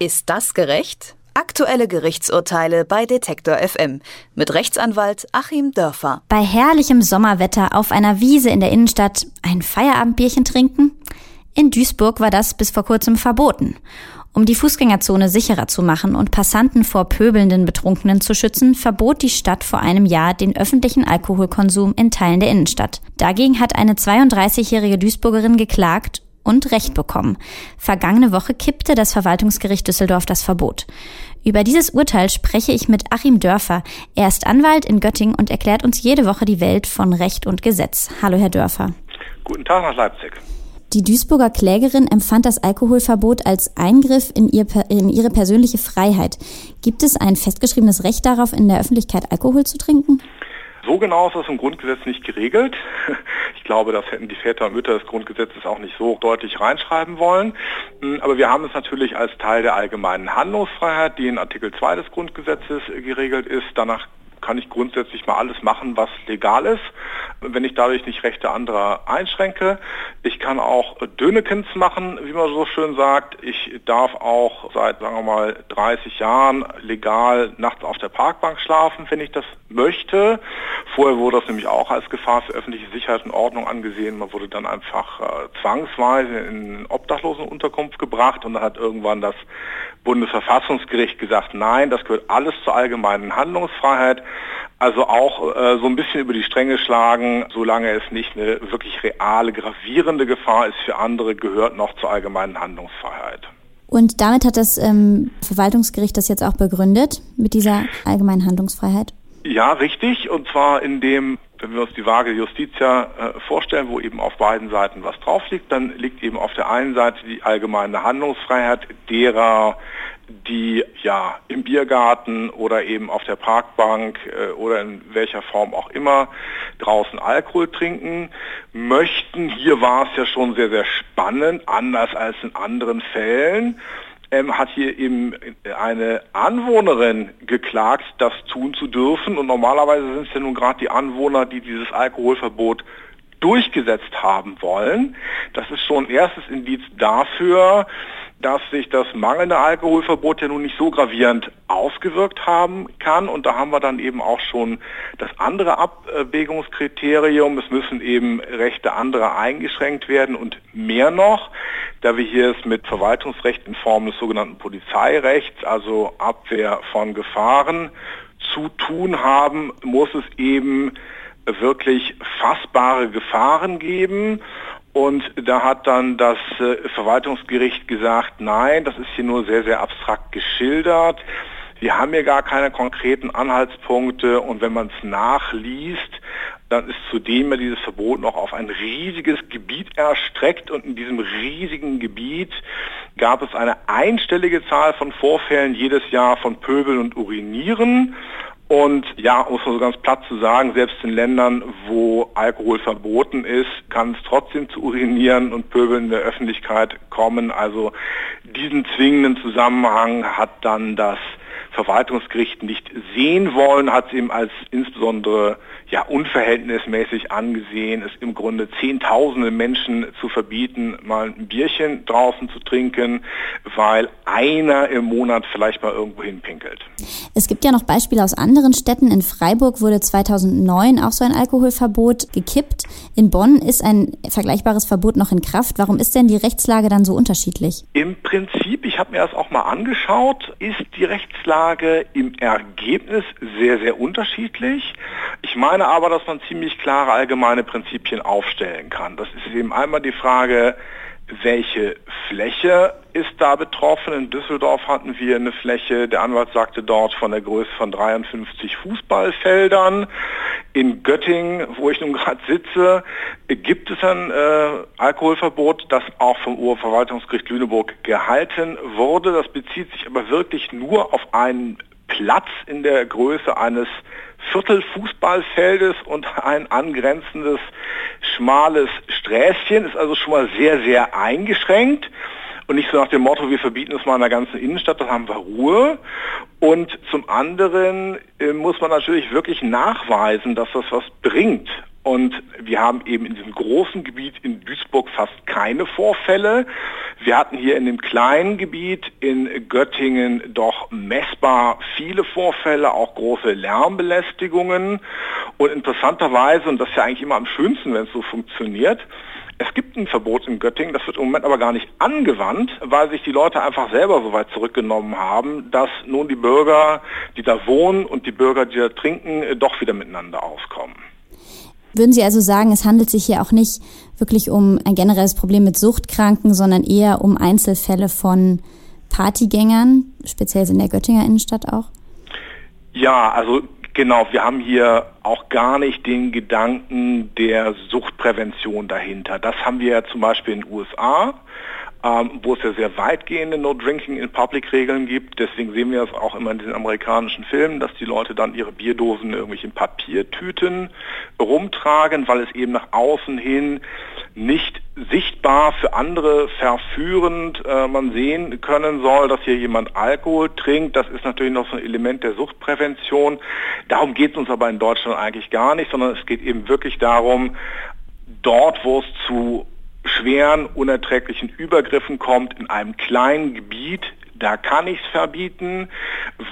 Ist das gerecht? Aktuelle Gerichtsurteile bei Detektor FM mit Rechtsanwalt Achim Dörfer. Bei herrlichem Sommerwetter auf einer Wiese in der Innenstadt ein Feierabendbierchen trinken? In Duisburg war das bis vor kurzem verboten. Um die Fußgängerzone sicherer zu machen und Passanten vor pöbelnden Betrunkenen zu schützen, verbot die Stadt vor einem Jahr den öffentlichen Alkoholkonsum in Teilen der Innenstadt. Dagegen hat eine 32-jährige Duisburgerin geklagt und Recht bekommen. Vergangene Woche kippte das Verwaltungsgericht Düsseldorf das Verbot. Über dieses Urteil spreche ich mit Achim Dörfer. Er ist Anwalt in Göttingen und erklärt uns jede Woche die Welt von Recht und Gesetz. Hallo, Herr Dörfer. Guten Tag nach Leipzig. Die Duisburger Klägerin empfand das Alkoholverbot als Eingriff in, ihr, in ihre persönliche Freiheit. Gibt es ein festgeschriebenes Recht darauf, in der Öffentlichkeit Alkohol zu trinken? So genau ist das im Grundgesetz nicht geregelt. Ich glaube, das hätten die Väter und Mütter des Grundgesetzes auch nicht so deutlich reinschreiben wollen. Hm, aber wir haben es natürlich als Teil der allgemeinen Handlungsfreiheit, die in Artikel 2 des Grundgesetzes geregelt ist. Danach kann ich grundsätzlich mal alles machen, was legal ist, wenn ich dadurch nicht Rechte anderer einschränke. Ich kann auch Dönekens machen, wie man so schön sagt. Ich darf auch seit, sagen wir mal, 30 Jahren legal nachts auf der Parkbank schlafen, wenn ich das möchte. Vorher wurde das nämlich auch als Gefahr für öffentliche Sicherheit und Ordnung angesehen. Man wurde dann einfach äh, zwangsweise in Obdachlosenunterkunft gebracht und dann hat irgendwann das Bundesverfassungsgericht gesagt, nein, das gehört alles zur allgemeinen Handlungsfreiheit. Also auch äh, so ein bisschen über die Stränge schlagen, solange es nicht eine wirklich reale, gravierende Gefahr ist für andere, gehört noch zur allgemeinen Handlungsfreiheit. Und damit hat das ähm, Verwaltungsgericht das jetzt auch begründet, mit dieser allgemeinen Handlungsfreiheit? Ja, richtig. Und zwar in dem wenn wir uns die Waage Justitia äh, vorstellen, wo eben auf beiden Seiten was drauf liegt, dann liegt eben auf der einen Seite die allgemeine Handlungsfreiheit derer, die ja im Biergarten oder eben auf der Parkbank äh, oder in welcher Form auch immer draußen Alkohol trinken möchten. Hier war es ja schon sehr, sehr spannend, anders als in anderen Fällen ähm, hat hier eben eine Anwohnerin geklagt, das tun zu dürfen. Und normalerweise sind es ja nun gerade die Anwohner, die dieses Alkoholverbot durchgesetzt haben wollen. Das ist schon ein erstes Indiz dafür, dass sich das mangelnde Alkoholverbot ja nun nicht so gravierend ausgewirkt haben kann. Und da haben wir dann eben auch schon das andere Abwägungskriterium. Es müssen eben Rechte anderer eingeschränkt werden und mehr noch, da wir hier es mit Verwaltungsrecht in Form des sogenannten Polizeirechts, also Abwehr von Gefahren, zu tun haben, muss es eben wirklich fassbare Gefahren geben. Und da hat dann das äh, Verwaltungsgericht gesagt, nein, das ist hier nur sehr, sehr abstrakt geschildert. Wir haben hier gar keine konkreten Anhaltspunkte und wenn man es nachliest, dann ist zudem ja dieses Verbot noch auf ein riesiges Gebiet erstreckt und in diesem riesigen Gebiet gab es eine einstellige Zahl von Vorfällen jedes Jahr von Pöbeln und Urinieren. Und ja, muss man so ganz platt zu sagen, selbst in Ländern, wo Alkohol verboten ist, kann es trotzdem zu Urinieren und Pöbeln in der Öffentlichkeit kommen. Also diesen zwingenden Zusammenhang hat dann das Verwaltungsgericht nicht sehen wollen, hat es ihm als insbesondere ja, unverhältnismäßig angesehen, es im Grunde Zehntausende Menschen zu verbieten, mal ein Bierchen draußen zu trinken, weil einer im Monat vielleicht mal irgendwo hinpinkelt. Es gibt ja noch Beispiele aus anderen Städten. In Freiburg wurde 2009 auch so ein Alkoholverbot gekippt. In Bonn ist ein vergleichbares Verbot noch in Kraft. Warum ist denn die Rechtslage dann so unterschiedlich? Im Prinzip, ich habe mir das auch mal angeschaut, ist die Rechtslage im Ergebnis sehr, sehr unterschiedlich. Ich meine aber, dass man ziemlich klare allgemeine Prinzipien aufstellen kann. Das ist eben einmal die Frage, welche Fläche ist da betroffen? In Düsseldorf hatten wir eine Fläche, der Anwalt sagte dort von der Größe von 53 Fußballfeldern. In Göttingen, wo ich nun gerade sitze, gibt es ein äh, Alkoholverbot, das auch vom Oberverwaltungsgericht Lüneburg gehalten wurde. Das bezieht sich aber wirklich nur auf einen Platz in der Größe eines Viertelfußballfeldes und ein angrenzendes schmales Sträßchen, ist also schon mal sehr, sehr eingeschränkt. Und nicht so nach dem Motto, wir verbieten es mal in der ganzen Innenstadt, dann haben wir Ruhe. Und zum anderen äh, muss man natürlich wirklich nachweisen, dass das was bringt. Und wir haben eben in diesem großen Gebiet in Duisburg fast keine Vorfälle. Wir hatten hier in dem kleinen Gebiet in Göttingen doch messbar viele Vorfälle, auch große Lärmbelästigungen. Und interessanterweise, und das ist ja eigentlich immer am schönsten, wenn es so funktioniert, es gibt ein Verbot in Göttingen, das wird im Moment aber gar nicht angewandt, weil sich die Leute einfach selber so weit zurückgenommen haben, dass nun die Bürger, die da wohnen und die Bürger, die da trinken, doch wieder miteinander auskommen. Würden Sie also sagen, es handelt sich hier auch nicht wirklich um ein generelles Problem mit Suchtkranken, sondern eher um Einzelfälle von Partygängern, speziell in der Göttinger Innenstadt auch? Ja, also Genau, wir haben hier auch gar nicht den Gedanken der Suchtprävention dahinter. Das haben wir ja zum Beispiel in den USA, ähm, wo es ja sehr weitgehende No Drinking in Public Regeln gibt. Deswegen sehen wir es auch immer in den amerikanischen Filmen, dass die Leute dann ihre Bierdosen in irgendwelchen Papiertüten rumtragen, weil es eben nach außen hin nicht sichtbar für andere verführend äh, man sehen können soll, dass hier jemand Alkohol trinkt. Das ist natürlich noch so ein Element der Suchtprävention. Darum geht es uns aber in Deutschland eigentlich gar nicht, sondern es geht eben wirklich darum, dort, wo es zu schweren, unerträglichen Übergriffen kommt, in einem kleinen Gebiet da kann ich es verbieten.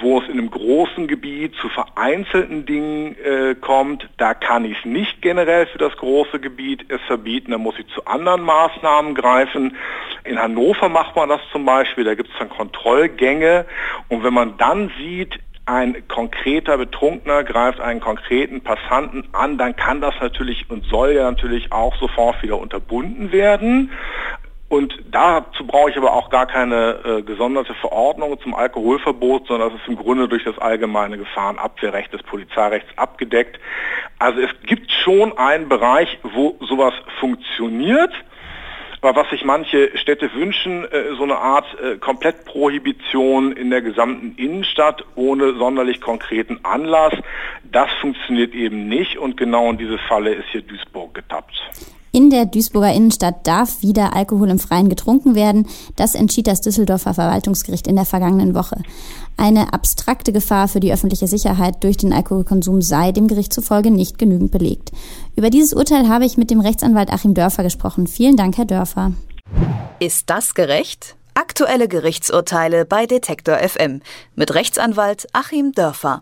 Wo es in einem großen Gebiet zu vereinzelten Dingen äh, kommt, da kann ich es nicht generell für das große Gebiet es verbieten. Da muss ich zu anderen Maßnahmen greifen. In Hannover macht man das zum Beispiel, da gibt es dann Kontrollgänge. Und wenn man dann sieht, ein konkreter Betrunkener greift einen konkreten Passanten an, dann kann das natürlich und soll ja natürlich auch sofort wieder unterbunden werden. Und dazu brauche ich aber auch gar keine äh, gesonderte Verordnung zum Alkoholverbot, sondern das ist im Grunde durch das allgemeine Gefahrenabwehrrecht des Polizeirechts abgedeckt. Also es gibt schon einen Bereich, wo sowas funktioniert. Aber was sich manche Städte wünschen, äh, so eine Art äh, Komplettprohibition in der gesamten Innenstadt ohne sonderlich konkreten Anlass, das funktioniert eben nicht und genau in diese Falle ist hier Duisburg getappt. In der Duisburger Innenstadt darf wieder Alkohol im Freien getrunken werden. Das entschied das Düsseldorfer Verwaltungsgericht in der vergangenen Woche. Eine abstrakte Gefahr für die öffentliche Sicherheit durch den Alkoholkonsum sei dem Gericht zufolge nicht genügend belegt. Über dieses Urteil habe ich mit dem Rechtsanwalt Achim Dörfer gesprochen. Vielen Dank, Herr Dörfer. Ist das gerecht? Aktuelle Gerichtsurteile bei Detektor FM mit Rechtsanwalt Achim Dörfer.